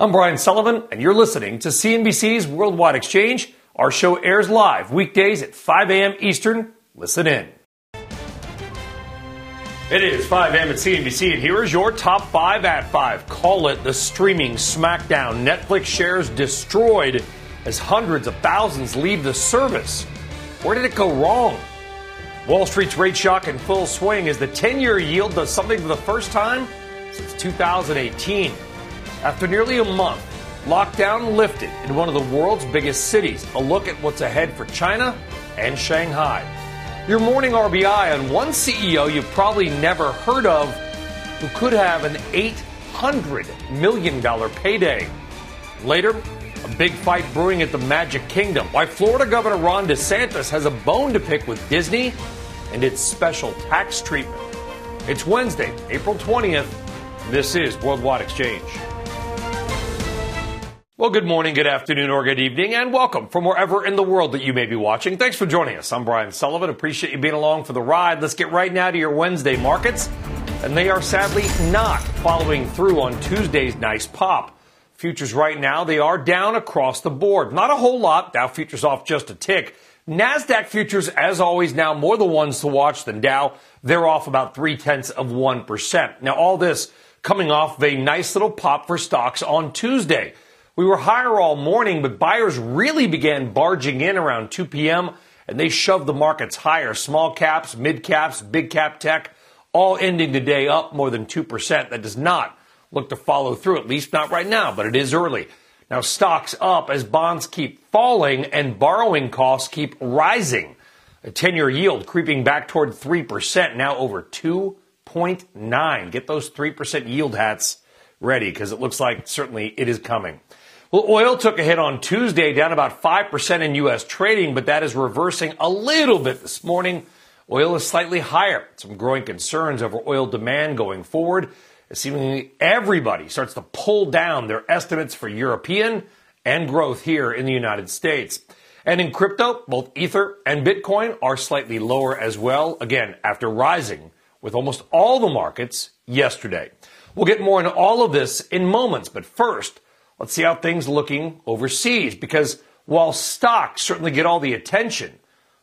I'm Brian Sullivan, and you're listening to CNBC's Worldwide Exchange. Our show airs live weekdays at 5 a.m. Eastern. Listen in. It is 5 a.m. at CNBC, and here is your top five at five. Call it the streaming smackdown. Netflix shares destroyed as hundreds of thousands leave the service. Where did it go wrong? Wall Street's rate shock in full swing as the 10 year yield does something for the first time since 2018. After nearly a month, lockdown lifted in one of the world's biggest cities. A look at what's ahead for China and Shanghai. Your morning RBI on one CEO you've probably never heard of who could have an $800 million payday. Later, a big fight brewing at the Magic Kingdom. Why Florida Governor Ron DeSantis has a bone to pick with Disney and its special tax treatment. It's Wednesday, April 20th. This is Worldwide Exchange. Well, good morning, good afternoon, or good evening, and welcome from wherever in the world that you may be watching. Thanks for joining us. I'm Brian Sullivan. Appreciate you being along for the ride. Let's get right now to your Wednesday markets. And they are sadly not following through on Tuesday's nice pop. Futures right now, they are down across the board. Not a whole lot. Dow futures off just a tick. NASDAQ futures, as always, now more the ones to watch than Dow. They're off about three tenths of 1%. Now, all this coming off of a nice little pop for stocks on Tuesday. We were higher all morning, but buyers really began barging in around 2 p.m. and they shoved the markets higher. Small caps, mid caps, big cap tech, all ending the day up more than 2%. That does not look to follow through, at least not right now, but it is early. Now, stocks up as bonds keep falling and borrowing costs keep rising. A 10 year yield creeping back toward 3%, now over 2.9. Get those 3% yield hats ready because it looks like certainly it is coming. Well, oil took a hit on Tuesday, down about 5% in U.S. trading, but that is reversing a little bit this morning. Oil is slightly higher. Some growing concerns over oil demand going forward. Seemingly everybody starts to pull down their estimates for European and growth here in the United States. And in crypto, both Ether and Bitcoin are slightly lower as well, again, after rising with almost all the markets yesterday. We'll get more into all of this in moments, but first, Let's see how things looking overseas because while stocks certainly get all the attention,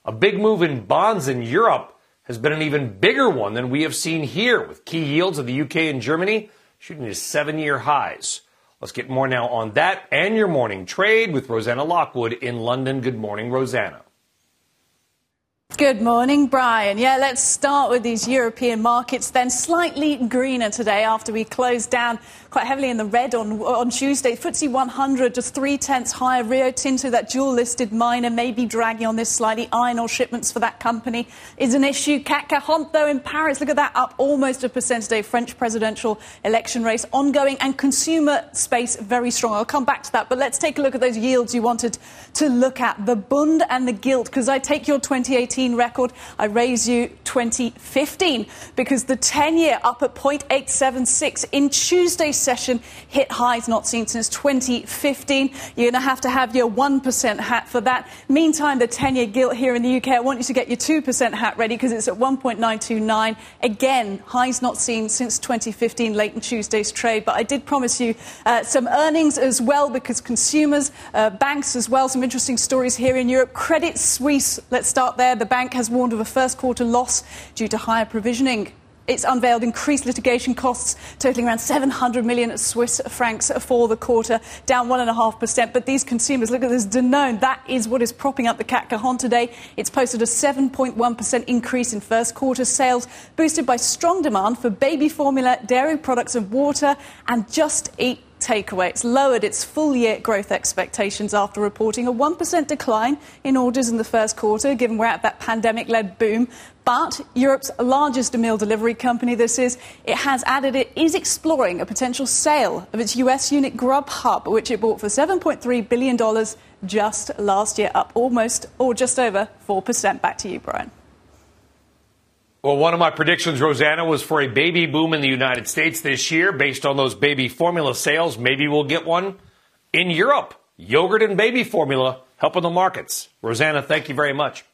a big move in bonds in Europe has been an even bigger one than we have seen here with key yields of the UK and Germany shooting to seven year highs. Let's get more now on that and your morning trade with Rosanna Lockwood in London. Good morning, Rosanna. Good morning, Brian. Yeah, let's start with these European markets, then slightly greener today after we closed down quite heavily in the red on, on Tuesday. FTSE 100 just three tenths higher. Rio Tinto, that dual listed miner, may be dragging on this slightly. Iron ore shipments for that company is an issue. CAC Quarante, though, in Paris, look at that, up almost a percent today. French presidential election race ongoing and consumer space very strong. I'll come back to that, but let's take a look at those yields you wanted to look at the Bund and the gilt, because I take your 2018 record. I raise you 2015 because the 10 year up at 0.876 in Tuesday's session hit highs not seen since 2015. You're going to have to have your 1% hat for that. Meantime, the 10 year gilt here in the UK, I want you to get your 2% hat ready because it's at 1.929. Again, highs not seen since 2015, late in Tuesday's trade. But I did promise you uh, some earnings as well because consumers, uh, banks as well, some interesting stories here in Europe. Credit Suisse, let's start there. The bank has warned of a first quarter loss due to higher provisioning. It's unveiled increased litigation costs totaling around 700 million Swiss francs for the quarter, down 1.5%. But these consumers, look at this Danone, that is what is propping up the CAC Quarante today. It's posted a 7.1% increase in first quarter sales, boosted by strong demand for baby formula, dairy products, and water. And just eat takeaway. It's lowered its full year growth expectations after reporting a 1% decline in orders in the first quarter, given we're at that pandemic led boom. But Europe's largest meal delivery company, this is, it has added it is exploring a potential sale of its US unit Grubhub, which it bought for $7.3 billion just last year, up almost or just over 4%. Back to you, Brian. Well, one of my predictions, Rosanna, was for a baby boom in the United States this year based on those baby formula sales. Maybe we'll get one in Europe. Yogurt and baby formula helping the markets. Rosanna, thank you very much.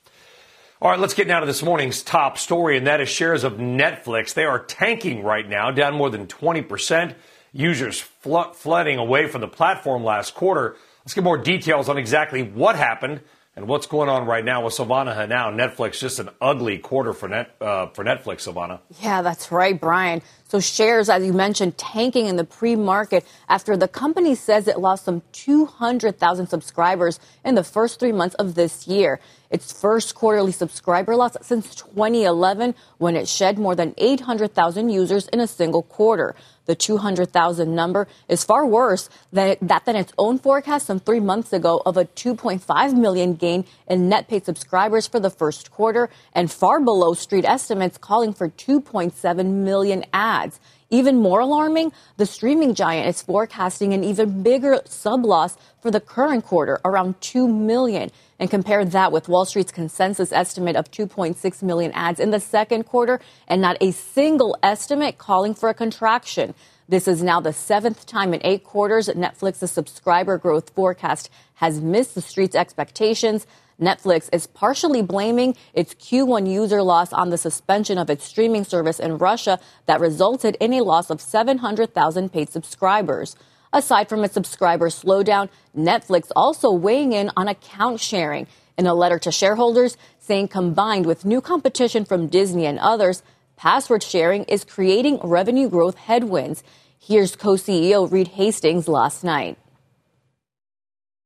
All right, let's get now to this morning's top story, and that is shares of Netflix. They are tanking right now, down more than 20%. Users flooding away from the platform last quarter. Let's get more details on exactly what happened and what's going on right now with Silvana Henao? Netflix, just an ugly quarter for net uh, for Netflix, Silvana. Yeah, that's right, Brian. So shares, as you mentioned, tanking in the pre-market after the company says it lost some 200,000 subscribers in the first three months of this year. Its first quarterly subscriber loss since 2011, when it shed more than 800,000 users in a single quarter. The 200,000 number is far worse than that than its own forecast some three months ago of a 2.5 million gain in net paid subscribers for the first quarter, and far below street estimates calling for 2.7 million ads. Even more alarming, the streaming giant is forecasting an even bigger sub loss for the current quarter, around 2 million. And compare that with Wall Street's consensus estimate of 2.6 million ads in the second quarter and not a single estimate calling for a contraction. This is now the seventh time in eight quarters that Netflix's subscriber growth forecast has missed the street's expectations. Netflix is partially blaming its Q1 user loss on the suspension of its streaming service in Russia that resulted in a loss of 700,000 paid subscribers. Aside from its subscriber slowdown, Netflix also weighing in on account sharing in a letter to shareholders saying combined with new competition from Disney and others, password sharing is creating revenue growth headwinds. Here's co-CEO Reed Hastings last night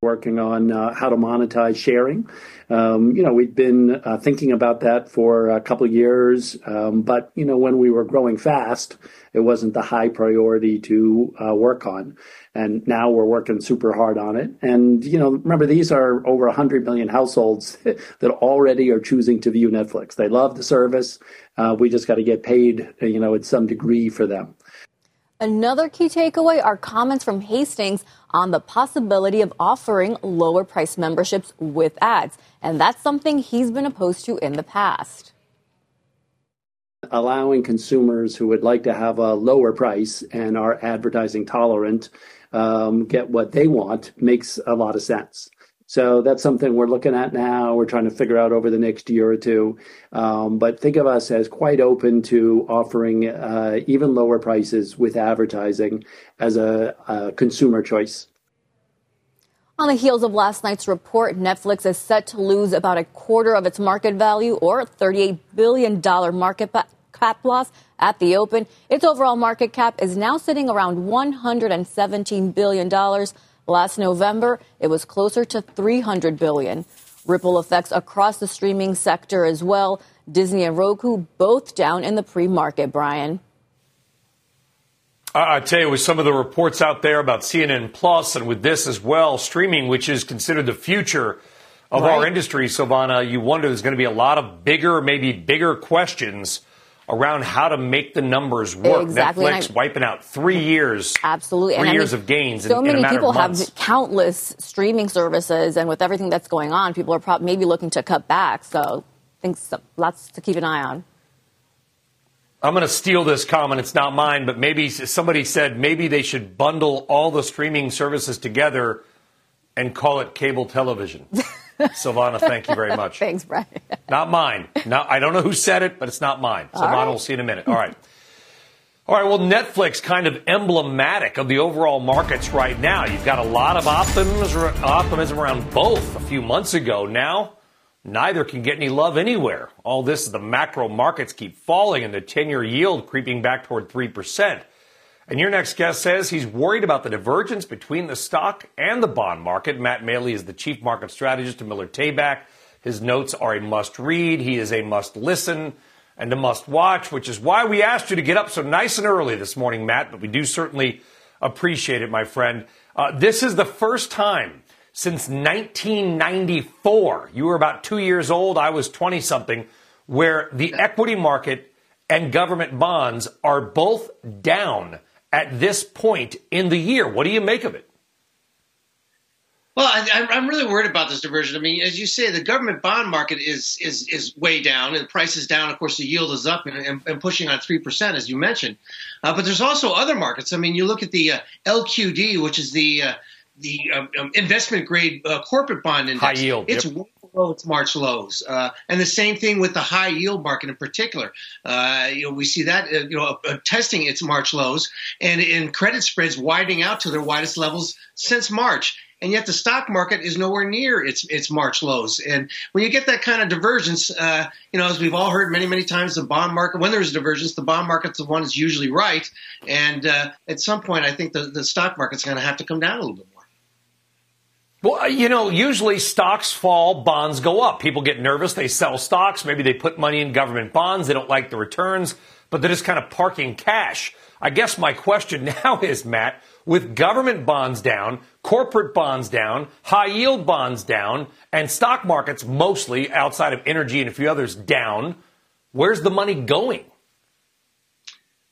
working on uh, how to monetize sharing. Um, you know, we'd been uh, thinking about that for a couple years, um, but you know, when we were growing fast, it wasn't the high priority to uh, work on. And now we're working super hard on it. And you know, remember these are over 100 million households that already are choosing to view Netflix. They love the service. Uh, we just got to get paid, you know, at some degree for them. Another key takeaway are comments from Hastings on the possibility of offering lower price memberships with ads. And that's something he's been opposed to in the past. Allowing consumers who would like to have a lower price and are advertising tolerant um, get what they want makes a lot of sense. So that's something we're looking at now. We're trying to figure out over the next year or two. Um, but think of us as quite open to offering uh, even lower prices with advertising as a, a consumer choice. On the heels of last night's report, Netflix is set to lose about a quarter of its market value or $38 billion market cap loss at the open. Its overall market cap is now sitting around $117 billion. Last November, it was closer to 300 billion. Ripple effects across the streaming sector as well. Disney and Roku both down in the pre-market, Brian. I tell you, with some of the reports out there about CNN Plus and with this as well, streaming, which is considered the future of right. our industry, Silvana, you wonder there's going to be a lot of bigger, maybe bigger questions around how to make the numbers work. Exactly. Netflix wiping out three years, absolutely, three and years I mean, of gains. So in, many in people have countless streaming services, and with everything that's going on, people are probably maybe looking to cut back. So, I think so, lots to keep an eye on. I'm going to steal this comment. It's not mine, but maybe somebody said maybe they should bundle all the streaming services together and call it cable television. Silvana, thank you very much. Thanks, Brian. not mine. Now, I don't know who said it, but it's not mine. Silvana, right. we'll see in a minute. All right. All right, well, Netflix kind of emblematic of the overall markets right now. You've got a lot of optimism, optimism around both a few months ago. Now, neither can get any love anywhere. All this, the macro markets keep falling and the 10 year yield creeping back toward 3%. And your next guest says he's worried about the divergence between the stock and the bond market. Matt Maley is the chief market strategist at Miller Tabak. His notes are a must read. He is a must listen and a must watch, which is why we asked you to get up so nice and early this morning, Matt. But we do certainly Appreciate it, my friend. Uh, this is the first time since 1994. You were about two years old. I was 20 something, where the equity market and government bonds are both down at this point in the year. What do you make of it? Well, I, am really worried about this diversion. I mean, as you say, the government bond market is is is way down, and the price is down. Of course, the yield is up and, and, and pushing on three percent, as you mentioned. Uh, but there's also other markets. I mean, you look at the uh, LQD, which is the uh, the um, um, investment grade uh, corporate bond index. High yield. It's yep. below its March lows, uh, and the same thing with the high yield market in particular. Uh, you know, we see that you know testing its March lows, and in credit spreads widening out to their widest levels since March and yet the stock market is nowhere near its its March lows. And when you get that kind of divergence, uh, you know, as we've all heard many many times, the bond market when there's divergence, the bond market's the one that's usually right. And uh, at some point, I think the the stock market's going to have to come down a little bit. Well, uh, you know, usually stocks fall, bonds go up. People get nervous, they sell stocks, maybe they put money in government bonds, they don't like the returns, but they're just kind of parking cash. I guess my question now is, Matt, with government bonds down, corporate bonds down, high yield bonds down, and stock markets mostly outside of energy and a few others down, where's the money going?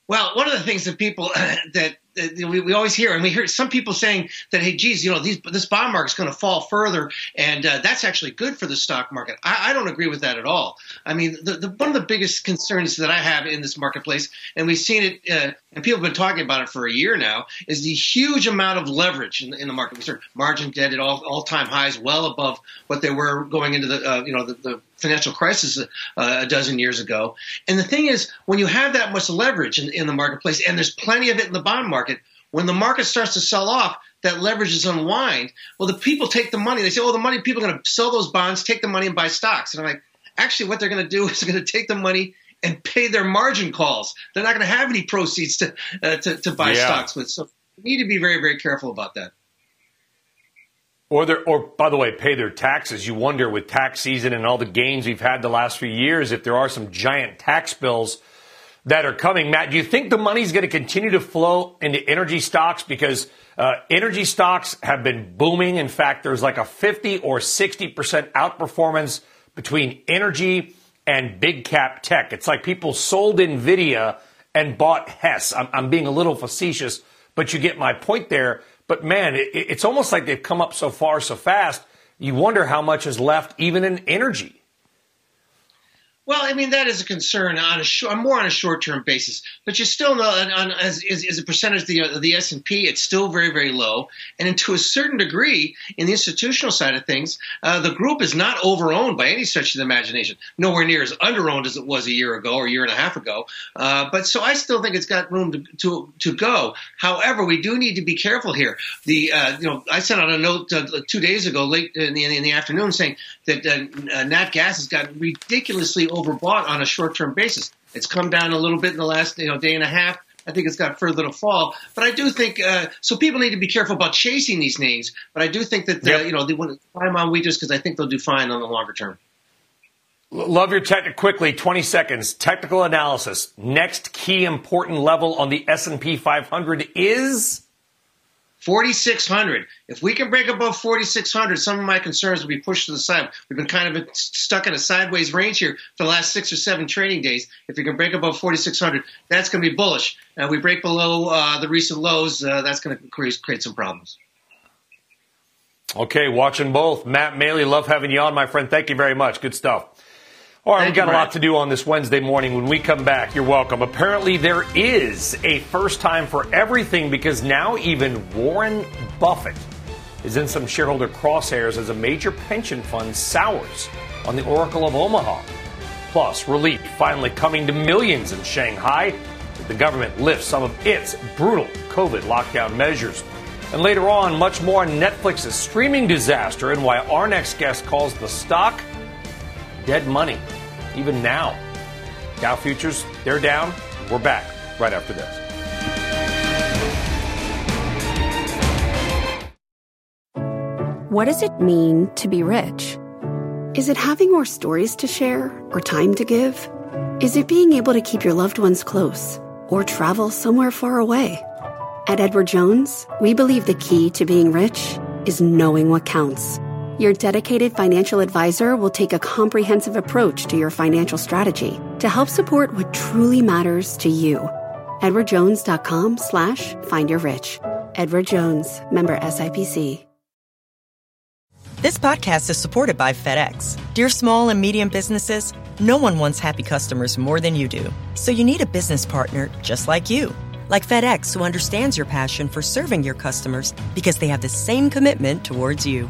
Well, one of the things that people that we, we always hear, and we hear some people saying that, hey, geez, you know, these, this bond market is going to fall further, and uh, that's actually good for the stock market. I, I, don't agree with that at all. I mean, the, the, one of the biggest concerns that I have in this marketplace, and we've seen it, uh, and people have been talking about it for a year now, is the huge amount of leverage in, in the market. We start margin debt at all, all time highs, well above what they were going into the, uh, you know, the, the financial crisis uh, a dozen years ago. And the thing is, when you have that much leverage in, in the marketplace, and there's plenty of it in the bond market, when the market starts to sell off, that leverage is unwind. Well, the people take the money. They say, "Oh, the money people are going to sell those bonds, take the money and buy stocks." And I'm like, actually, what they're going to do is they're going to take the money and pay their margin calls. They're not going to have any proceeds to uh, to, to, buy yeah. stocks with. So we need to be very very careful about that. Or, or by the way, pay their taxes. You wonder with tax season and all the gains we've had the last few years if there are some giant tax bills that are coming. Matt, do you think the money's going to continue to flow into energy stocks because uh, energy stocks have been booming? In fact, there's like a 50 or 60% outperformance between energy and big cap tech. It's like people sold Nvidia and bought Hess. I'm, I'm being a little facetious, but you get my point there. But man, it, it's almost like they've come up so far so fast. You wonder how much is left even in energy. Well, I mean that is a concern on a short, more on a short-term basis, but you still know, on, on, as, as, as, a percentage of the, the S and P, it's still very, very low. And to a certain degree, in the institutional side of things, uh, the group is not overowned by any stretch of the imagination. Nowhere near as underowned as it was a year ago or a year and a half ago. Uh, but so I still think it's got room to, to, to go. However, we do need to be careful here. The uh, you know I sent out a note uh, two days ago, late in the, in the afternoon, saying that uh, Nat Gas has got ridiculously overbought on a short term basis. It's come down a little bit in the last you know day and a half. I think it's got further to fall, but I do think uh, so. People need to be careful about chasing these names, but I do think that uh, yep. you know they want to climb on weakness because I think they'll do fine on the longer term. Love your tech quickly 20 seconds technical analysis next key important level on the S&P 500 is 4,600. If we can break above 4,600, some of my concerns will be pushed to the side. We've been kind of stuck in a sideways range here for the last six or seven trading days. If we can break above 4,600, that's going to be bullish. And we break below uh, the recent lows, uh, that's going to create, create some problems. Okay, watching both. Matt Maley, love having you on, my friend. Thank you very much. Good stuff. All right, we've got a lot to do on this Wednesday morning. When we come back, you're welcome. Apparently, there is a first time for everything because now even Warren Buffett is in some shareholder crosshairs as a major pension fund sours on the Oracle of Omaha. Plus, relief finally coming to millions in Shanghai as the government lifts some of its brutal COVID lockdown measures. And later on, much more on Netflix's streaming disaster and why our next guest calls the stock dead money, even now. Dow futures, they're down. We're back right after this. What does it mean to be rich? Is it having more stories to share or time to give? Is it being able to keep your loved ones close or travel somewhere far away? At Edward Jones, we believe the key to being rich is knowing what counts. Your dedicated financial advisor will take a comprehensive approach to your financial strategy to help support what truly matters to you. EdwardJones.com slash find your rich. Edward Jones, member SIPC. This podcast is supported by FedEx. Dear small and medium businesses, no one wants happy customers more than you do. So you need a business partner just like you. Like FedEx, who understands your passion for serving your customers because they have the same commitment towards you.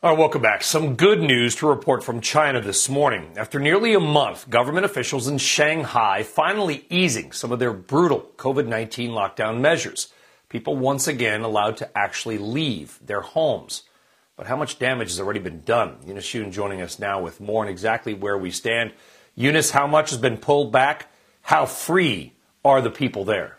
All right, welcome back. Some good news to report from China this morning. After nearly a month, government officials in Shanghai finally easing some of their brutal COVID 19 lockdown measures. People once again allowed to actually leave their homes. But how much damage has already been done? Eunice Yoon joining us now with more on exactly where we stand. Eunice, how much has been pulled back? How free are the people there?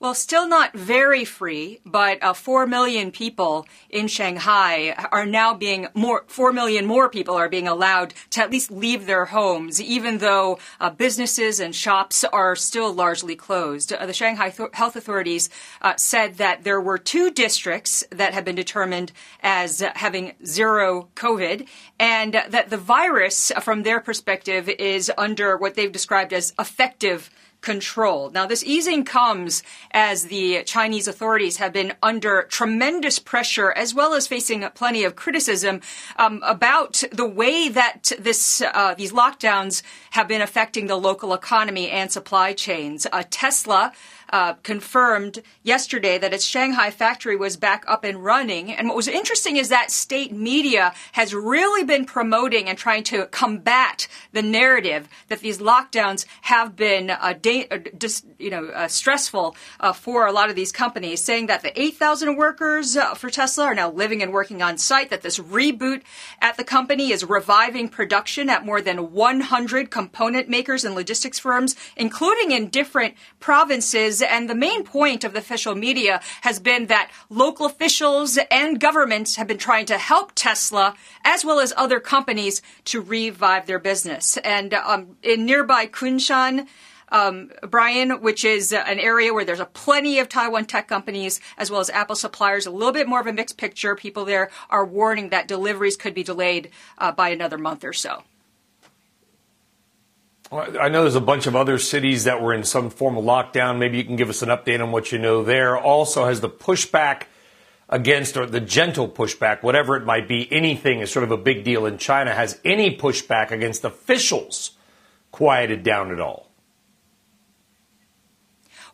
Well, still not very free, but uh, 4 million people in Shanghai are now being more, 4 million more people are being allowed to at least leave their homes, even though uh, businesses and shops are still largely closed. Uh, the Shanghai th- health authorities uh, said that there were two districts that have been determined as having zero COVID, and that the virus, from their perspective, is under what they've described as effective control. Now, this easing comes as the Chinese authorities have been under tremendous pressure, as well as facing plenty of criticism um, about the way that this uh, these lockdowns have been affecting the local economy and supply chains. Uh, Tesla uh, confirmed yesterday that its Shanghai factory was back up and running. And what was interesting is that state media has really been promoting and trying to combat the narrative that these lockdowns have been uh, da- uh, dis- you know uh, stressful uh, for a lot of these companies, saying that the 8,000 workers uh, for Tesla are now living and working on site. That this reboot at the company is reviving production at more than 100 component makers and logistics firms, including in different provinces and the main point of the official media has been that local officials and governments have been trying to help Tesla as well as other companies to revive their business. And um, in nearby Kunshan, um, Brian, which is an area where there's a plenty of Taiwan tech companies as well as Apple suppliers. A little bit more of a mixed picture. People there are warning that deliveries could be delayed uh, by another month or so. I know there's a bunch of other cities that were in some form of lockdown. Maybe you can give us an update on what you know there. Also, has the pushback against, or the gentle pushback, whatever it might be, anything is sort of a big deal in China. Has any pushback against officials quieted down at all?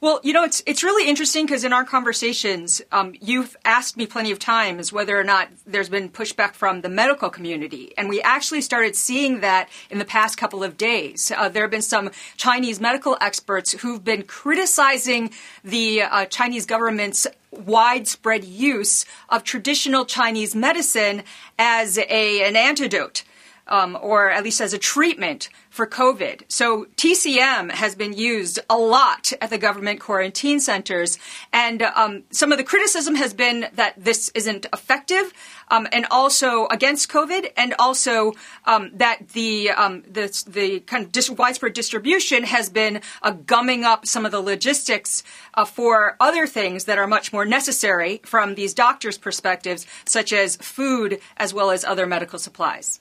Well, you know, it's it's really interesting because in our conversations, um, you've asked me plenty of times whether or not there's been pushback from the medical community, and we actually started seeing that in the past couple of days. Uh, there have been some Chinese medical experts who've been criticizing the uh, Chinese government's widespread use of traditional Chinese medicine as a an antidote um, or at least as a treatment for COVID. So TCM has been used a lot at the government quarantine centers, and um, some of the criticism has been that this isn't effective, um, and also against COVID, and also um, that the um, the, the kind of dis- widespread distribution has been uh, gumming up some of the logistics uh, for other things that are much more necessary from these doctors' perspectives, such as food as well as other medical supplies.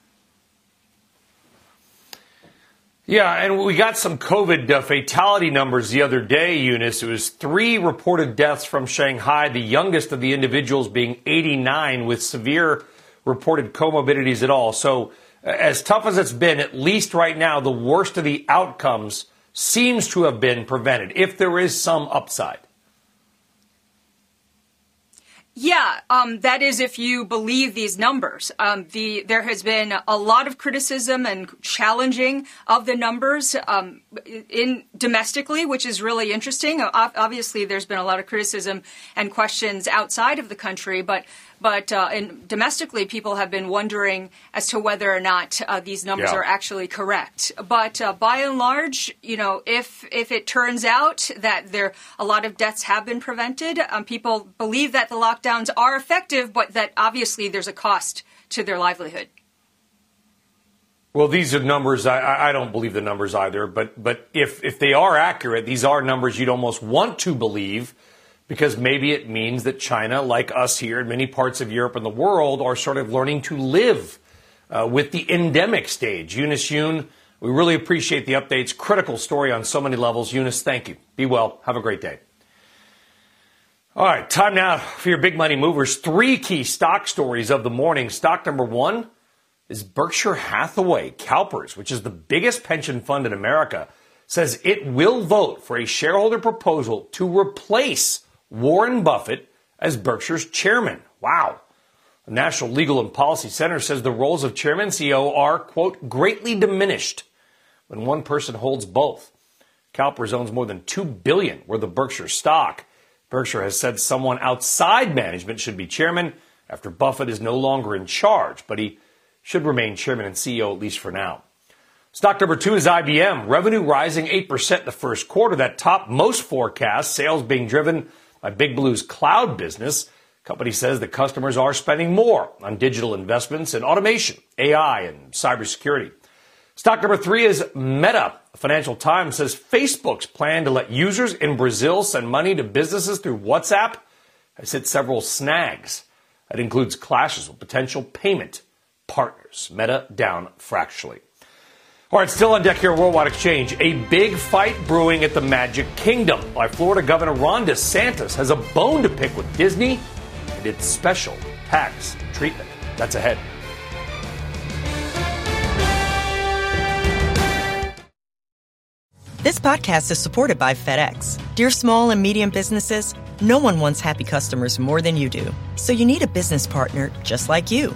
Yeah, and we got some COVID uh, fatality numbers the other day, Eunice. It was three reported deaths from Shanghai, the youngest of the individuals being 89 with severe reported comorbidities at all. So, uh, as tough as it's been, at least right now, the worst of the outcomes seems to have been prevented, if there is some upside. Yeah, um, that is if you believe these numbers. Um, the, there has been a lot of criticism and challenging of the numbers um, in domestically, which is really interesting. Obviously, there's been a lot of criticism and questions outside of the country, but but uh, domestically, people have been wondering as to whether or not uh, these numbers yeah. are actually correct. But uh, by and large, you know, if if it turns out that there a lot of deaths have been prevented, um, people believe that the lockdowns are effective, but that obviously there's a cost to their livelihood. Well, these are numbers. I, I, don't believe the numbers either. But but if if they are accurate, these are numbers you'd almost want to believe because maybe it means that China, like us here in many parts of Europe and the world, are sort of learning to live uh, with the endemic stage. Eunice Yoon, we really appreciate the updates. Critical story on so many levels. Eunice, thank you. Be well. Have a great day. All right, time now for your big money movers. Three key stock stories of the morning. Stock number one is Berkshire Hathaway. CalPERS, which is the biggest pension fund in America, says it will vote for a shareholder proposal to replace Warren Buffett as Berkshire's chairman. Wow. The National Legal and Policy Center says the roles of chairman and CEO are, quote, greatly diminished when one person holds both. CalPERS owns more than 2 billion worth of Berkshire stock. Berkshire has said someone outside management should be chairman after Buffett is no longer in charge, but he should remain chairman and CEO at least for now. Stock number two is IBM. Revenue rising 8% in the first quarter. That top most forecasts, sales being driven by Big Blue's cloud business. Company says the customers are spending more on digital investments in automation, AI, and cybersecurity. Stock number three is Meta. Financial Times says Facebook's plan to let users in Brazil send money to businesses through WhatsApp has hit several snags. That includes clashes with potential payment partners. Meta down fractionally. All right, still on deck here, Worldwide Exchange. A big fight brewing at the Magic Kingdom. Why Florida Governor Ron DeSantis has a bone to pick with Disney and its special tax treatment. That's ahead. This podcast is supported by FedEx. Dear small and medium businesses, no one wants happy customers more than you do. So you need a business partner just like you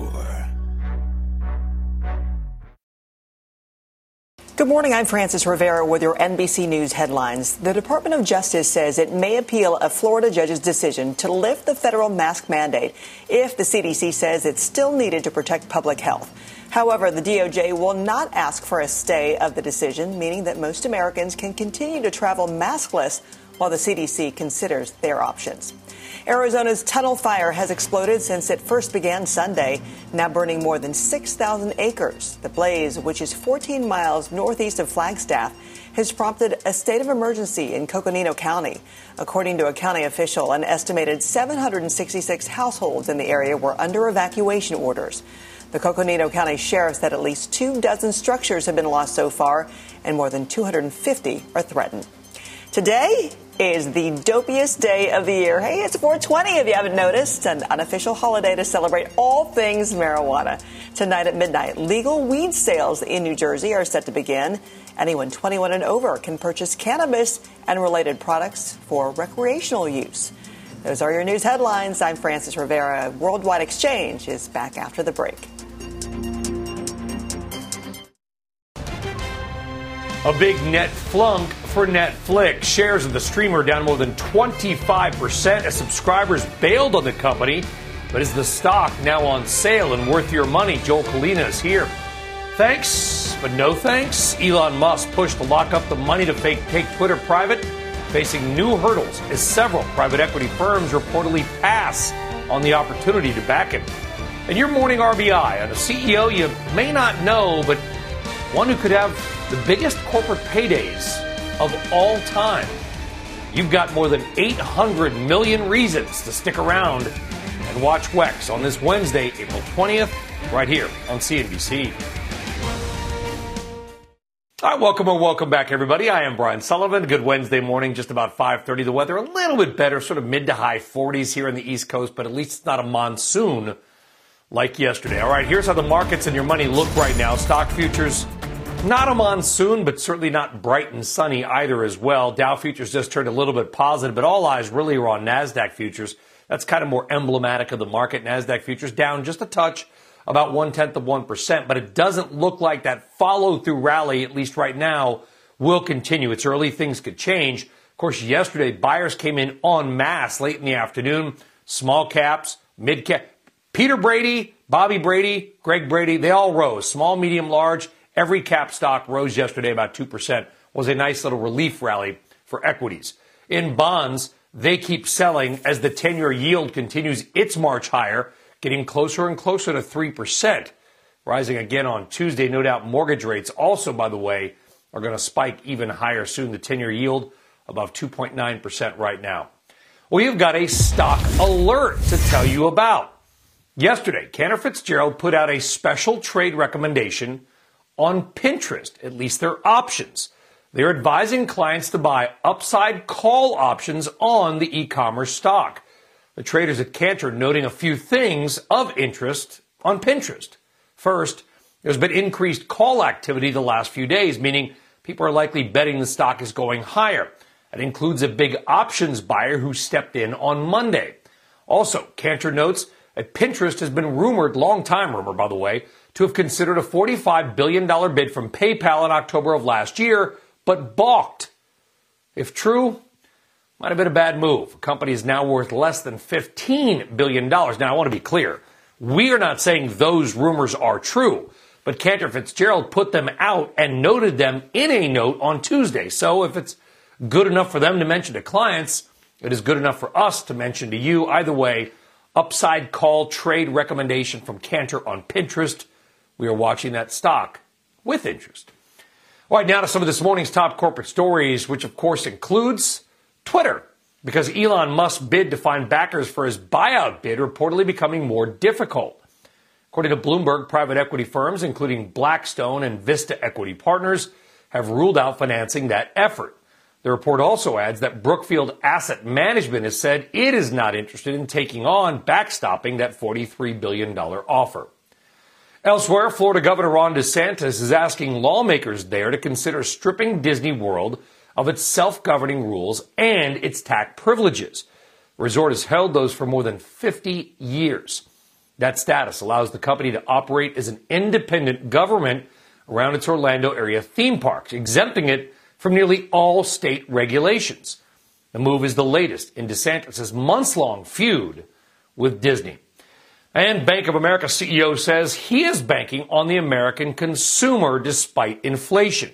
Good morning. I'm Frances Rivera with your NBC News headlines. The Department of Justice says it may appeal a Florida judge's decision to lift the federal mask mandate if the CDC says it's still needed to protect public health. However, the DOJ will not ask for a stay of the decision, meaning that most Americans can continue to travel maskless while the CDC considers their options. Arizona's tunnel fire has exploded since it first began Sunday, now burning more than 6,000 acres. The blaze, which is 14 miles northeast of Flagstaff, has prompted a state of emergency in Coconino County. According to a county official, an estimated 766 households in the area were under evacuation orders. The Coconino County Sheriff said at least two dozen structures have been lost so far, and more than 250 are threatened. Today is the dopiest day of the year. Hey, it's 420 if you haven't noticed, an unofficial holiday to celebrate all things marijuana. Tonight at midnight, legal weed sales in New Jersey are set to begin. Anyone 21 and over can purchase cannabis and related products for recreational use. Those are your news headlines. I'm Frances Rivera. Worldwide Exchange is back after the break. A big net flunk for Netflix. Shares of the streamer down more than 25% as subscribers bailed on the company. But is the stock now on sale and worth your money? Joel Kulina is here. Thanks, but no thanks. Elon Musk pushed to lock up the money to fake, take Twitter private, facing new hurdles as several private equity firms reportedly pass on the opportunity to back him. And your morning RBI on a CEO you may not know, but one who could have the biggest corporate paydays of all time. You've got more than 800 million reasons to stick around and watch WEX on this Wednesday, April 20th, right here on CNBC. All right, welcome or welcome back, everybody. I am Brian Sullivan. Good Wednesday morning, just about 5:30. The weather a little bit better, sort of mid to high 40s here on the East Coast, but at least it's not a monsoon like yesterday. All right, here's how the markets and your money look right now. Stock futures, not a monsoon, but certainly not bright and sunny either as well. Dow futures just turned a little bit positive, but all eyes really are on Nasdaq futures. That's kind of more emblematic of the market. Nasdaq futures down just a touch about one tenth of 1%, but it doesn't look like that follow through rally, at least right now, will continue. It's early, things could change. Of course, yesterday, buyers came in en masse late in the afternoon. Small caps, mid cap. Peter Brady, Bobby Brady, Greg Brady, they all rose. Small, medium, large. Every cap stock rose yesterday about 2%. Was a nice little relief rally for equities. In bonds, they keep selling as the 10 year yield continues its march higher getting closer and closer to 3%, rising again on Tuesday. No doubt mortgage rates also, by the way, are going to spike even higher soon. The 10 year yield above 2.9% right now. Well, you've got a stock alert to tell you about. Yesterday, Cantor Fitzgerald put out a special trade recommendation on Pinterest, at least their options. They're advising clients to buy upside call options on the e commerce stock. The traders at Cantor noting a few things of interest on Pinterest. First, there's been increased call activity the last few days, meaning people are likely betting the stock is going higher. That includes a big options buyer who stepped in on Monday. Also, Cantor notes that Pinterest has been rumored, long time rumor by the way, to have considered a $45 billion bid from PayPal in October of last year, but balked. If true, might have been a bad move. The company is now worth less than $15 billion. Now, I want to be clear. We are not saying those rumors are true, but Cantor Fitzgerald put them out and noted them in a note on Tuesday. So if it's good enough for them to mention to clients, it is good enough for us to mention to you. Either way, upside call trade recommendation from Cantor on Pinterest. We are watching that stock with interest. All right, now to some of this morning's top corporate stories, which of course includes Twitter, because Elon Musk's bid to find backers for his buyout bid reportedly becoming more difficult. According to Bloomberg, private equity firms, including Blackstone and Vista Equity Partners, have ruled out financing that effort. The report also adds that Brookfield Asset Management has said it is not interested in taking on backstopping that $43 billion offer. Elsewhere, Florida Governor Ron DeSantis is asking lawmakers there to consider stripping Disney World of its self governing rules and its tax privileges. The resort has held those for more than 50 years. That status allows the company to operate as an independent government around its Orlando area theme parks, exempting it from nearly all state regulations. The move is the latest in DeSantis' months long feud with Disney. And Bank of America CEO says he is banking on the American consumer despite inflation.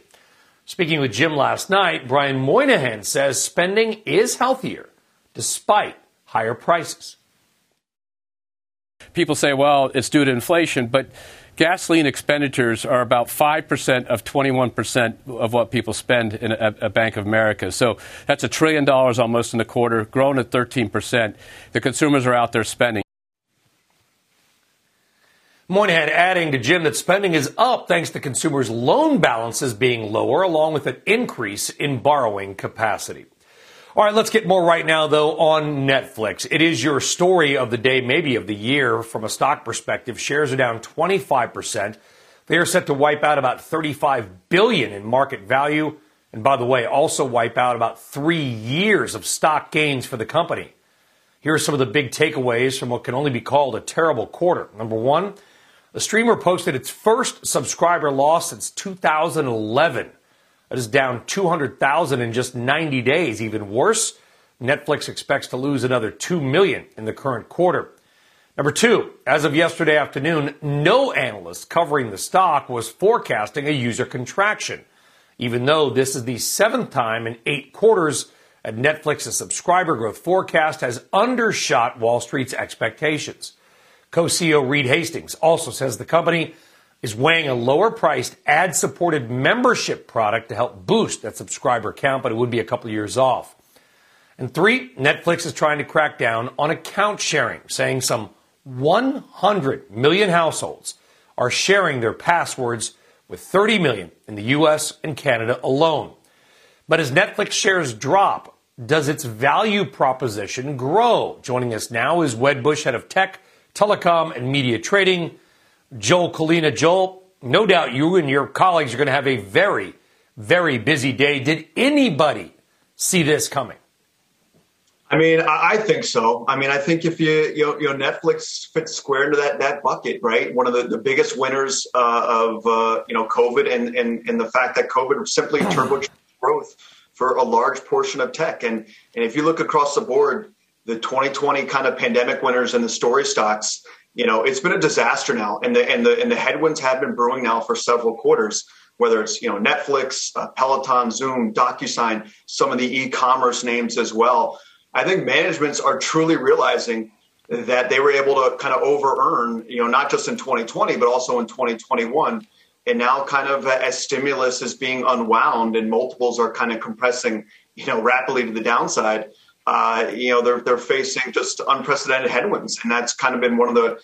Speaking with Jim last night, Brian Moynihan says spending is healthier despite higher prices. People say, well, it's due to inflation, but gasoline expenditures are about 5% of 21% of what people spend in a, a, Bank of America. So that's a trillion dollars almost in a quarter, grown at 13%. The consumers are out there spending. Moynihan adding to Jim that spending is up thanks to consumers' loan balances being lower, along with an increase in borrowing capacity. All right, let's get more right now, though, on Netflix. It is your story of the day, maybe of the year, from a stock perspective. Shares are down 25%. They are set to wipe out about 35 billion in market value. And by the way, also wipe out about three years of stock gains for the company. Here are some of the big takeaways from what can only be called a terrible quarter. Number one, the streamer posted its first subscriber loss since 2011. That is down 200,000 in just 90 days. Even worse, Netflix expects to lose another 2 million in the current quarter. Number two, as of yesterday afternoon, no analyst covering the stock was forecasting a user contraction, even though this is the seventh time in eight quarters that Netflix's subscriber growth forecast has undershot Wall Street's expectations. Co CEO Reed Hastings also says the company is weighing a lower priced ad supported membership product to help boost that subscriber count, but it would be a couple of years off. And three, Netflix is trying to crack down on account sharing, saying some 100 million households are sharing their passwords with 30 million in the US and Canada alone. But as Netflix shares drop, does its value proposition grow? Joining us now is Wedbush, head of tech, telecom, and media trading. Joel Kulina. Joel, no doubt you and your colleagues are going to have a very, very busy day. Did anybody see this coming? I mean, I think so. I mean, I think if you you know, you know Netflix fits square into that that bucket, right? One of the, the biggest winners uh, of uh, you know COVID and, and and the fact that COVID simply turbocharged growth for a large portion of tech. And and if you look across the board, the 2020 kind of pandemic winners and the story stocks, you know, it's been a disaster now, and the and the and the headwinds have been brewing now for several quarters. Whether it's you know Netflix, uh, Peloton, Zoom, DocuSign, some of the e-commerce names as well. I think managements are truly realizing that they were able to kind of over earn, you know, not just in 2020 but also in 2021. And now, kind of as stimulus is being unwound and multiples are kind of compressing, you know, rapidly to the downside uh, you know, they're they're facing just unprecedented headwinds, and that's kind of been one of the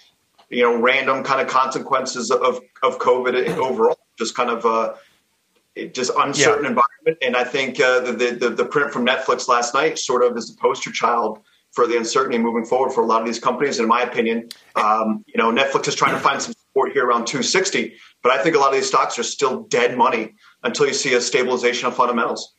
you know random kind of consequences of of COVID overall. Just kind of uh, just uncertain yeah. environment, and I think uh, the, the the print from Netflix last night sort of is the poster child for the uncertainty moving forward for a lot of these companies. In my opinion, um, you know, Netflix is trying to find some support here around 260, but I think a lot of these stocks are still dead money until you see a stabilization of fundamentals.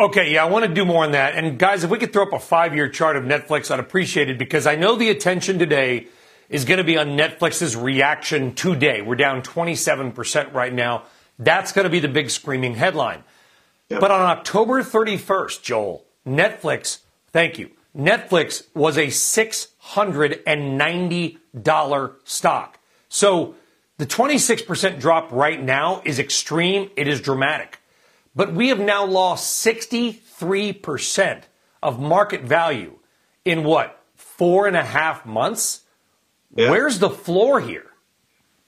Okay, yeah, I want to do more on that. And guys, if we could throw up a five year chart of Netflix, I'd appreciate it because I know the attention today is going to be on Netflix's reaction today. We're down 27% right now. That's going to be the big screaming headline. Yep. But on October 31st, Joel, Netflix, thank you, Netflix was a $690 stock. So the 26% drop right now is extreme. It is dramatic. But we have now lost 63% of market value in what, four and a half months? Yeah. Where's the floor here?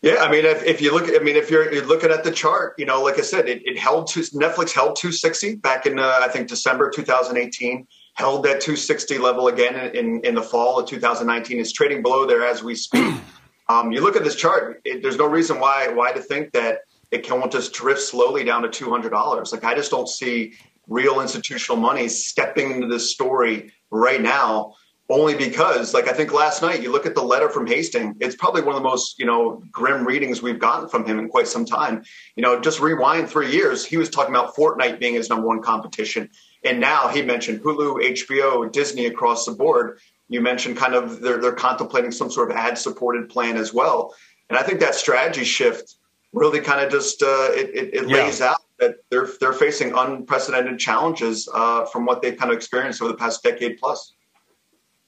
Yeah, I mean, if, if you look, I mean, if you're, you're, looking at the chart, you know, like I said, it, it held to Netflix held 260 back in uh, I think December 2018, held that 260 level again in, in the fall of 2019. It's trading below there as we speak. um, you look at this chart, it, there's no reason why why to think that it can just drift slowly down to $200. Like I just don't see real institutional money stepping into this story right now only because like i think last night you look at the letter from hastings it's probably one of the most you know grim readings we've gotten from him in quite some time. You know just rewind three years he was talking about fortnite being his number one competition. And now he mentioned hulu hbo disney across the board. You mentioned kind of they're, they're contemplating some sort of ad supported plan as well. And i think that strategy shift really kind of just uh, it, it, it yeah. lays out that they're they're facing unprecedented challenges uh, from what they've kind of experienced over the past decade plus.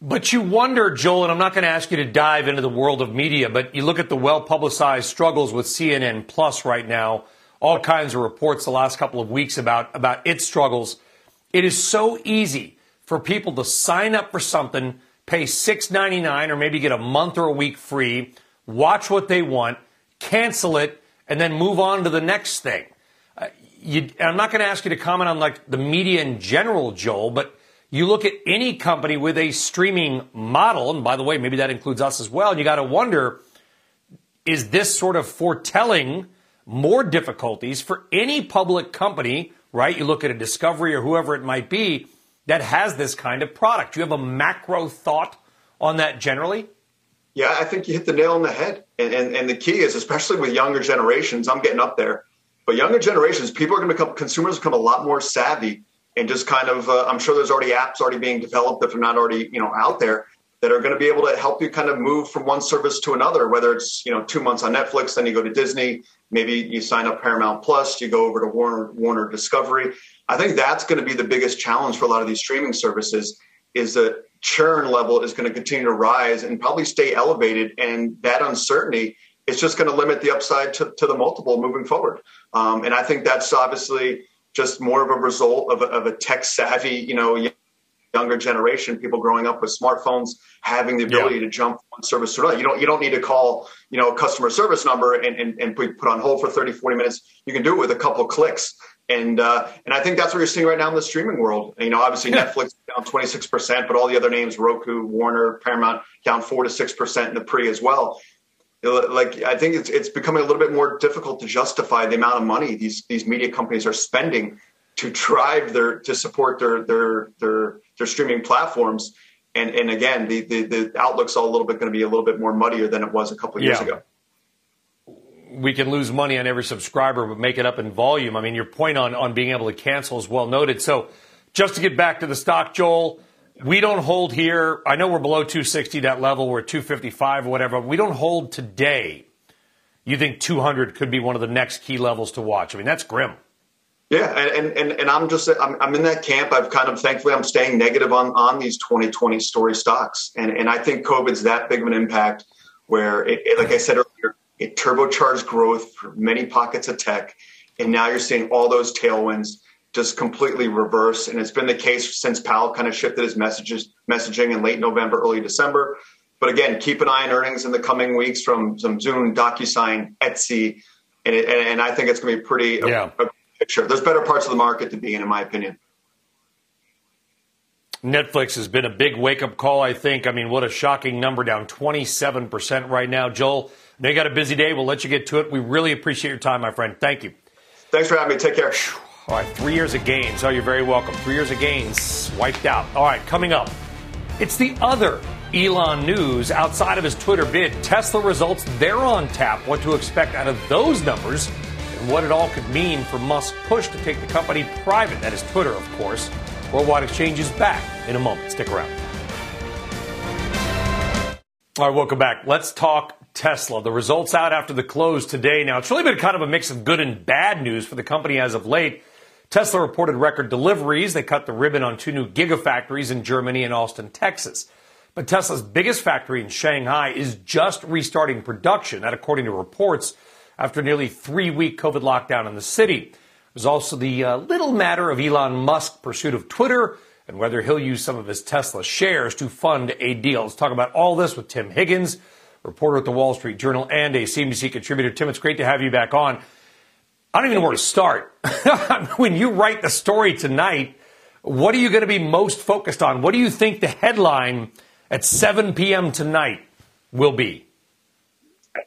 But you wonder, Joel, and I'm not going to ask you to dive into the world of media, but you look at the well publicized struggles with CNN Plus right now, all kinds of reports the last couple of weeks about, about its struggles. It is so easy for people to sign up for something, pay $6.99 or maybe get a month or a week free, watch what they want, cancel it, and then move on to the next thing. Uh, you, I'm not going to ask you to comment on like the media in general, Joel, but you look at any company with a streaming model, and by the way, maybe that includes us as well, and you got to wonder, is this sort of foretelling more difficulties for any public company, right? You look at a Discovery or whoever it might be that has this kind of product. Do you have a macro thought on that generally? Yeah, I think you hit the nail on the head. And, and, and the key is, especially with younger generations, I'm getting up there, but younger generations, people are going to become, consumers become a lot more savvy and just kind of, uh, I'm sure there's already apps already being developed if they're not already, you know, out there that are going to be able to help you kind of move from one service to another, whether it's, you know, two months on Netflix, then you go to Disney, maybe you sign up Paramount Plus, you go over to Warner, Warner Discovery. I think that's going to be the biggest challenge for a lot of these streaming services is that churn level is going to continue to rise and probably stay elevated. And that uncertainty is just going to limit the upside to, to the multiple moving forward. Um, and I think that's obviously just more of a result of a, of a tech savvy, you know, younger generation, people growing up with smartphones, having the ability yeah. to jump on service to another. You don't you don't need to call you know a customer service number and, and, and put on hold for 30, 40 minutes. You can do it with a couple of clicks. And uh, and I think that's what you're seeing right now in the streaming world. You know, obviously yeah. Netflix down 26 percent, but all the other names, Roku, Warner, Paramount, down four to six percent in the pre as well. Like I think it's it's becoming a little bit more difficult to justify the amount of money these these media companies are spending to drive their to support their their their their streaming platforms. And and again, the the, the outlook's all a little bit going to be a little bit more muddier than it was a couple of years yeah. ago. We can lose money on every subscriber, but make it up in volume. I mean, your point on on being able to cancel is well noted. So, just to get back to the stock, Joel, we don't hold here. I know we're below 260 that level. We're 255 or whatever. We don't hold today. You think 200 could be one of the next key levels to watch? I mean, that's grim. Yeah, and, and and I'm just I'm, I'm in that camp. I've kind of thankfully I'm staying negative on on these 2020 story stocks, and and I think COVID's that big of an impact where it, it, like I said it turbocharged growth for many pockets of tech, and now you're seeing all those tailwinds just completely reverse. And it's been the case since Powell kind of shifted his messages messaging in late November, early December. But again, keep an eye on earnings in the coming weeks from some Zoom, DocuSign, Etsy, and it, and I think it's going to be pretty yeah. a, a picture. There's better parts of the market to be in, in my opinion. Netflix has been a big wake up call, I think. I mean, what a shocking number, down 27% right now. Joel, they got a busy day. We'll let you get to it. We really appreciate your time, my friend. Thank you. Thanks for having me. Take care. All right, three years of gains. Oh, you're very welcome. Three years of gains wiped out. All right, coming up, it's the other Elon news outside of his Twitter bid. Tesla results, they're on tap. What to expect out of those numbers and what it all could mean for Musk's push to take the company private. That is Twitter, of course. Worldwide Exchange is back in a moment. Stick around. All right, welcome back. Let's talk Tesla. The results out after the close today. Now, it's really been kind of a mix of good and bad news for the company as of late. Tesla reported record deliveries. They cut the ribbon on two new gigafactories in Germany and Austin, Texas. But Tesla's biggest factory in Shanghai is just restarting production, that according to reports after nearly three week COVID lockdown in the city. There's also the uh, little matter of Elon Musk's pursuit of Twitter and whether he'll use some of his Tesla shares to fund a deal. Let's talk about all this with Tim Higgins, reporter at the Wall Street Journal and a CNBC contributor. Tim, it's great to have you back on. I don't even know where to start. when you write the story tonight, what are you going to be most focused on? What do you think the headline at 7 p.m. tonight will be?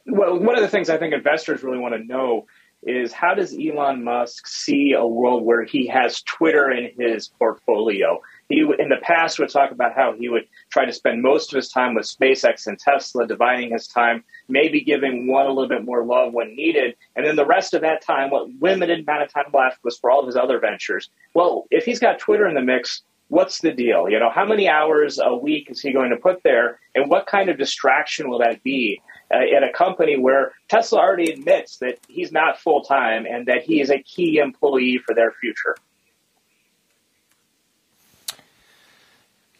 well, one of the things I think investors really want to know is how does Elon Musk see a world where he has Twitter in his portfolio? He, in the past, would talk about how he would try to spend most of his time with SpaceX and Tesla, dividing his time, maybe giving one a little bit more love when needed, and then the rest of that time, what limited amount of time left was for all of his other ventures. Well, if he's got Twitter in the mix, what's the deal? You know, how many hours a week is he going to put there, and what kind of distraction will that be? uh, at a company where Tesla already admits that he's not full time and that he is a key employee for their future.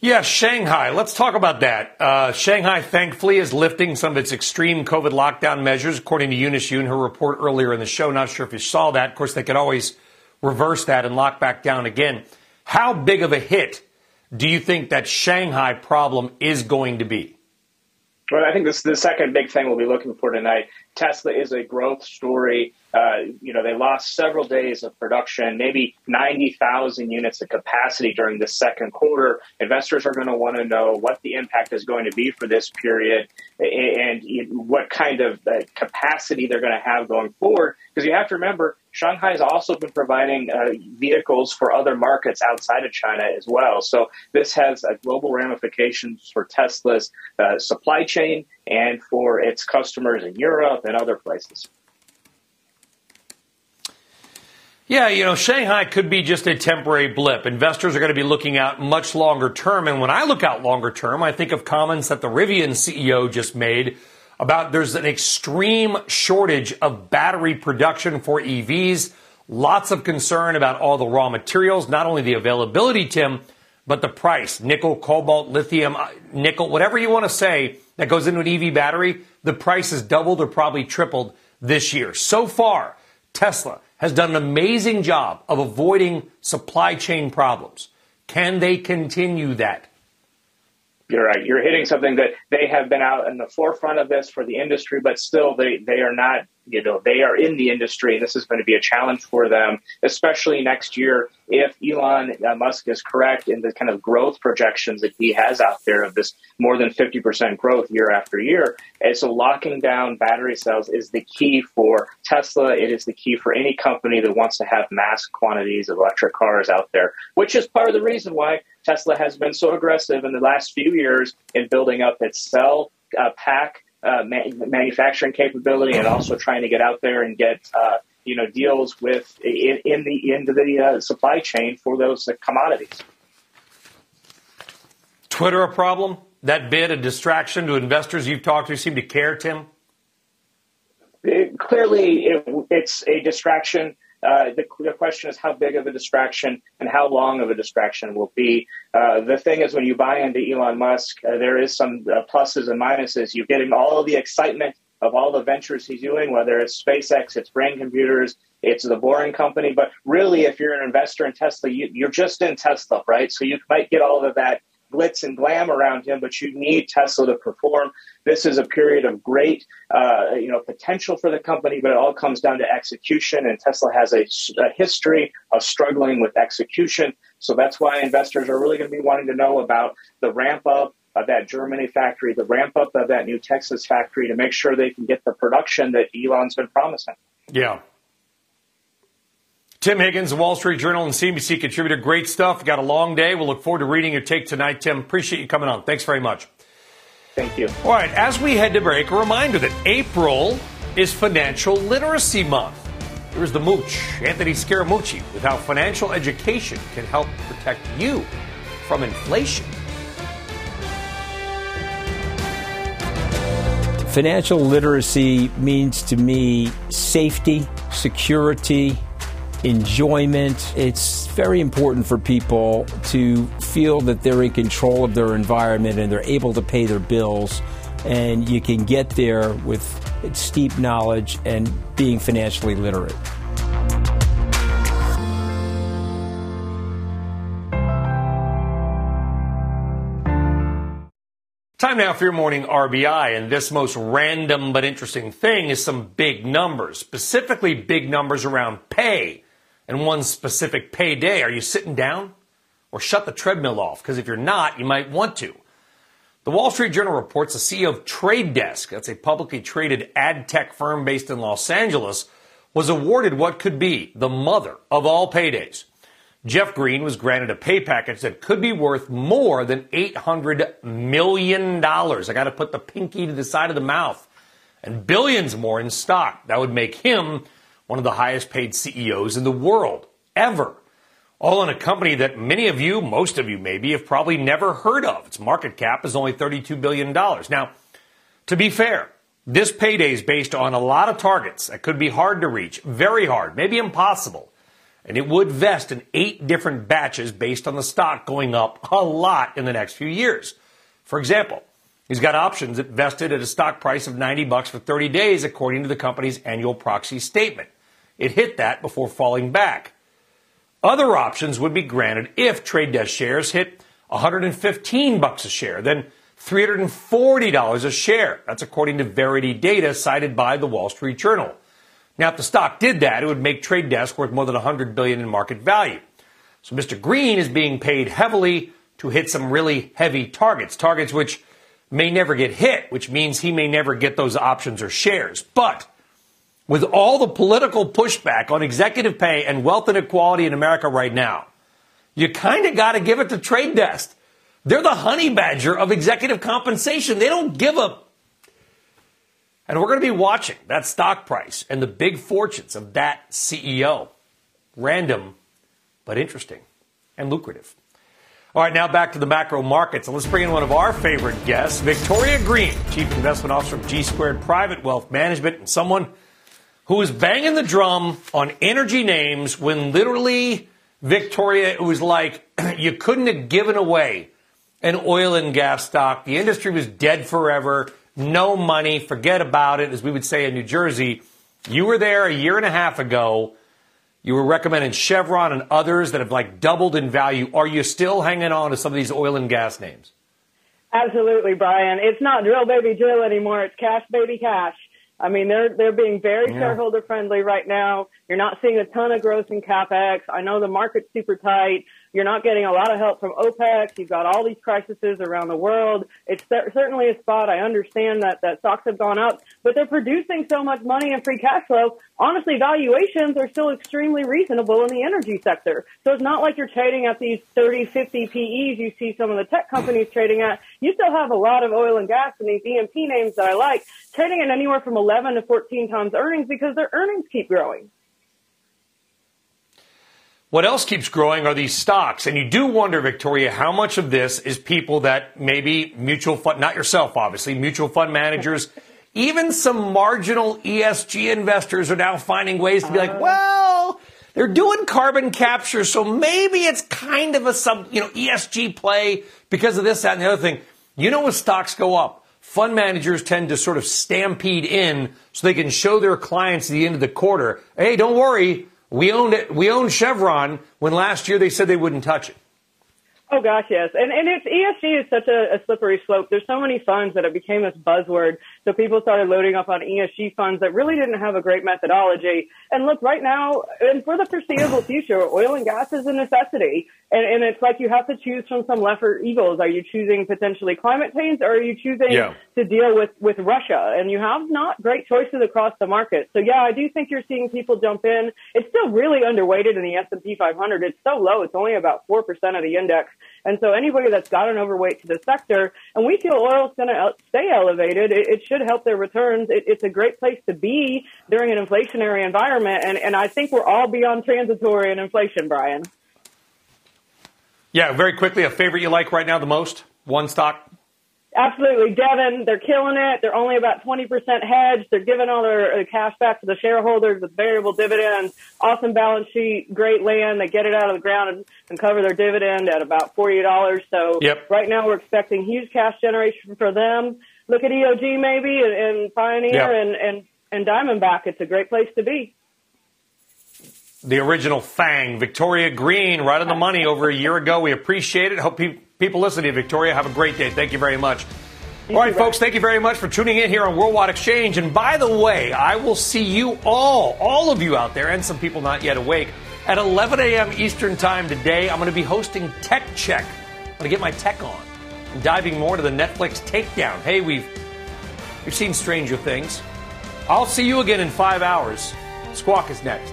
Yeah, Shanghai. Let's talk about that. Uh, Shanghai, thankfully, is lifting some of its extreme COVID lockdown measures, according to Eunice Yoon, her report earlier in the show. Not sure if you saw that. Of course, they could always reverse that and lock back down again. How big of a hit do you think that Shanghai problem is going to be? Well, I think this the second big thing we'll be looking for tonight. Tesla is a growth story. Uh, you know, they lost several days of production, maybe 90,000 units of capacity during the second quarter. Investors are going to want to know what the impact is going to be for this period and what kind of uh, capacity they're going to have going forward. Because you have to remember, Shanghai has also been providing uh, vehicles for other markets outside of China as well. So this has uh, global ramifications for Tesla's uh, supply chain and for its customers in Europe and other places. Yeah, you know, Shanghai could be just a temporary blip. Investors are going to be looking out much longer term. And when I look out longer term, I think of comments that the Rivian CEO just made about there's an extreme shortage of battery production for EVs. Lots of concern about all the raw materials, not only the availability, Tim, but the price. Nickel, cobalt, lithium, uh, nickel, whatever you want to say that goes into an EV battery, the price has doubled or probably tripled this year. So far, Tesla has done an amazing job of avoiding supply chain problems. Can they continue that? You're right. You're hitting something that they have been out in the forefront of this for the industry, but still they, they are not, you know, they are in the industry and this is going to be a challenge for them, especially next year if Elon uh, Musk is correct in the kind of growth projections that he has out there of this more than 50% growth year after year. And so locking down battery cells is the key for Tesla. It is the key for any company that wants to have mass quantities of electric cars out there, which is part of the reason why Tesla has been so aggressive in the last few years in building up its cell uh, pack uh, ma- manufacturing capability and also trying to get out there and get uh, you know deals with in, in the into the uh, supply chain for those commodities. Twitter a problem? That bid a distraction to investors you've talked to seem to care, Tim? It, clearly, it, it's a distraction. Uh, the, the, question is how big of a distraction and how long of a distraction will be. Uh, the thing is, when you buy into Elon Musk, uh, there is some uh, pluses and minuses. You're getting all the excitement of all the ventures he's doing, whether it's SpaceX, it's Brain Computers, it's the Boring Company. But really, if you're an investor in Tesla, you, you're just in Tesla, right? So you might get all of that glitz and glam around him, but you need Tesla to perform. This is a period of great, uh, you know, potential for the company, but it all comes down to execution. And Tesla has a, a history of struggling with execution. So that's why investors are really going to be wanting to know about the ramp up of that Germany factory, the ramp up of that new Texas factory to make sure they can get the production that Elon's been promising. Yeah, Tim Higgins, Wall Street Journal and CNBC contributor. Great stuff. Got a long day. We'll look forward to reading your take tonight, Tim. Appreciate you coming on. Thanks very much. Thank you. All right, as we head to break, a reminder that April is Financial Literacy Month. Here's the mooch, Anthony Scaramucci, with how financial education can help protect you from inflation. Financial literacy means to me safety, security, enjoyment. It's very important for people to feel that they're in control of their environment and they're able to pay their bills. And you can get there with steep knowledge and being financially literate. Time now for your morning RBI, and this most random but interesting thing is some big numbers, specifically big numbers around pay and one specific payday. Are you sitting down? Or shut the treadmill off? Because if you're not, you might want to. The Wall Street Journal reports the CEO of Trade Desk, that's a publicly traded ad tech firm based in Los Angeles, was awarded what could be the mother of all paydays. Jeff Green was granted a pay package that could be worth more than $800 million. I got to put the pinky to the side of the mouth. And billions more in stock. That would make him one of the highest paid CEOs in the world ever. All in a company that many of you, most of you maybe, have probably never heard of. Its market cap is only $32 billion. Now, to be fair, this payday is based on a lot of targets that could be hard to reach, very hard, maybe impossible. And it would vest in eight different batches based on the stock going up a lot in the next few years. For example, He's got options that vested at a stock price of 90 bucks for 30 days, according to the company's annual proxy statement. It hit that before falling back. Other options would be granted if Trade Desk shares hit 115 bucks a share, then $340 a share. That's according to Verity data cited by the Wall Street Journal. Now, if the stock did that, it would make Trade Desk worth more than 100 billion in market value. So Mr. Green is being paid heavily to hit some really heavy targets, targets which may never get hit, which means he may never get those options or shares. But with all the political pushback on executive pay and wealth inequality in America right now, you kind of got to give it to Trade Desk. They're the honey badger of executive compensation. They don't give a. And we're going to be watching that stock price and the big fortunes of that CEO. Random, but interesting and lucrative. All right, now back to the macro markets. And let's bring in one of our favorite guests, Victoria Green, Chief Investment Officer of G Squared Private Wealth Management, and someone who is banging the drum on energy names when literally, Victoria, it was like you couldn't have given away an oil and gas stock. The industry was dead forever. No money. Forget about it. As we would say in New Jersey, you were there a year and a half ago. You were recommending Chevron and others that have like doubled in value. Are you still hanging on to some of these oil and gas names? Absolutely, Brian. It's not drill baby drill anymore. It's cash baby cash. I mean, they're they're being very yeah. shareholder friendly right now. You're not seeing a ton of growth in capex. I know the market's super tight. You're not getting a lot of help from OPEC. You've got all these crises around the world. It's certainly a spot. I understand that, that stocks have gone up, but they're producing so much money and free cash flow. Honestly, valuations are still extremely reasonable in the energy sector. So it's not like you're trading at these 30, 50 PEs you see some of the tech companies trading at. You still have a lot of oil and gas and these E&P names that I like trading at anywhere from 11 to 14 times earnings because their earnings keep growing. What else keeps growing are these stocks. And you do wonder, Victoria, how much of this is people that maybe mutual fund, not yourself, obviously, mutual fund managers, even some marginal ESG investors are now finding ways to be like, uh. well, they're doing carbon capture, so maybe it's kind of a sub, you know, ESG play because of this, that, and the other thing. You know, when stocks go up, fund managers tend to sort of stampede in so they can show their clients at the end of the quarter, hey, don't worry, we owned it. We owned Chevron when last year they said they wouldn't touch it. Oh gosh, yes, and and it's ESG is such a, a slippery slope. There's so many funds that it became this buzzword, so people started loading up on ESG funds that really didn't have a great methodology. And look, right now, and for the foreseeable future, oil and gas is a necessity. And, and it's like you have to choose from some lesser evils. Are you choosing potentially climate change or are you choosing yeah. to deal with, with Russia? And you have not great choices across the market. So yeah, I do think you're seeing people jump in. It's still really underweighted in the S&P 500. It's so low. It's only about 4% of the index. And so anybody that's got an overweight to the sector, and we feel oil is going to uh, stay elevated, it, it, should help their returns. It, it's a great place to be during an inflationary environment. And, and I think we're all beyond transitory and inflation, Brian. Yeah, very quickly, a favorite you like right now the most? One stock? Absolutely. Devon. they're killing it. They're only about 20% hedged. They're giving all their uh, cash back to the shareholders with variable dividends. Awesome balance sheet, great land. They get it out of the ground and, and cover their dividend at about $40. So yep. right now we're expecting huge cash generation for them. Look at EOG maybe and, and Pioneer yep. and, and, and Diamondback. It's a great place to be the original Fang, Victoria Green, right on the money over a year ago. We appreciate it. Hope pe- people listen to you, Victoria. Have a great day. Thank you very much. Thank all right, folks, thank you very much for tuning in here on Worldwide Exchange. And by the way, I will see you all, all of you out there, and some people not yet awake, at 11 a.m. Eastern Time today. I'm going to be hosting Tech Check. I'm going to get my tech on. I'm diving more to the Netflix takedown. Hey, we've we've seen Stranger Things. I'll see you again in five hours. Squawk is next.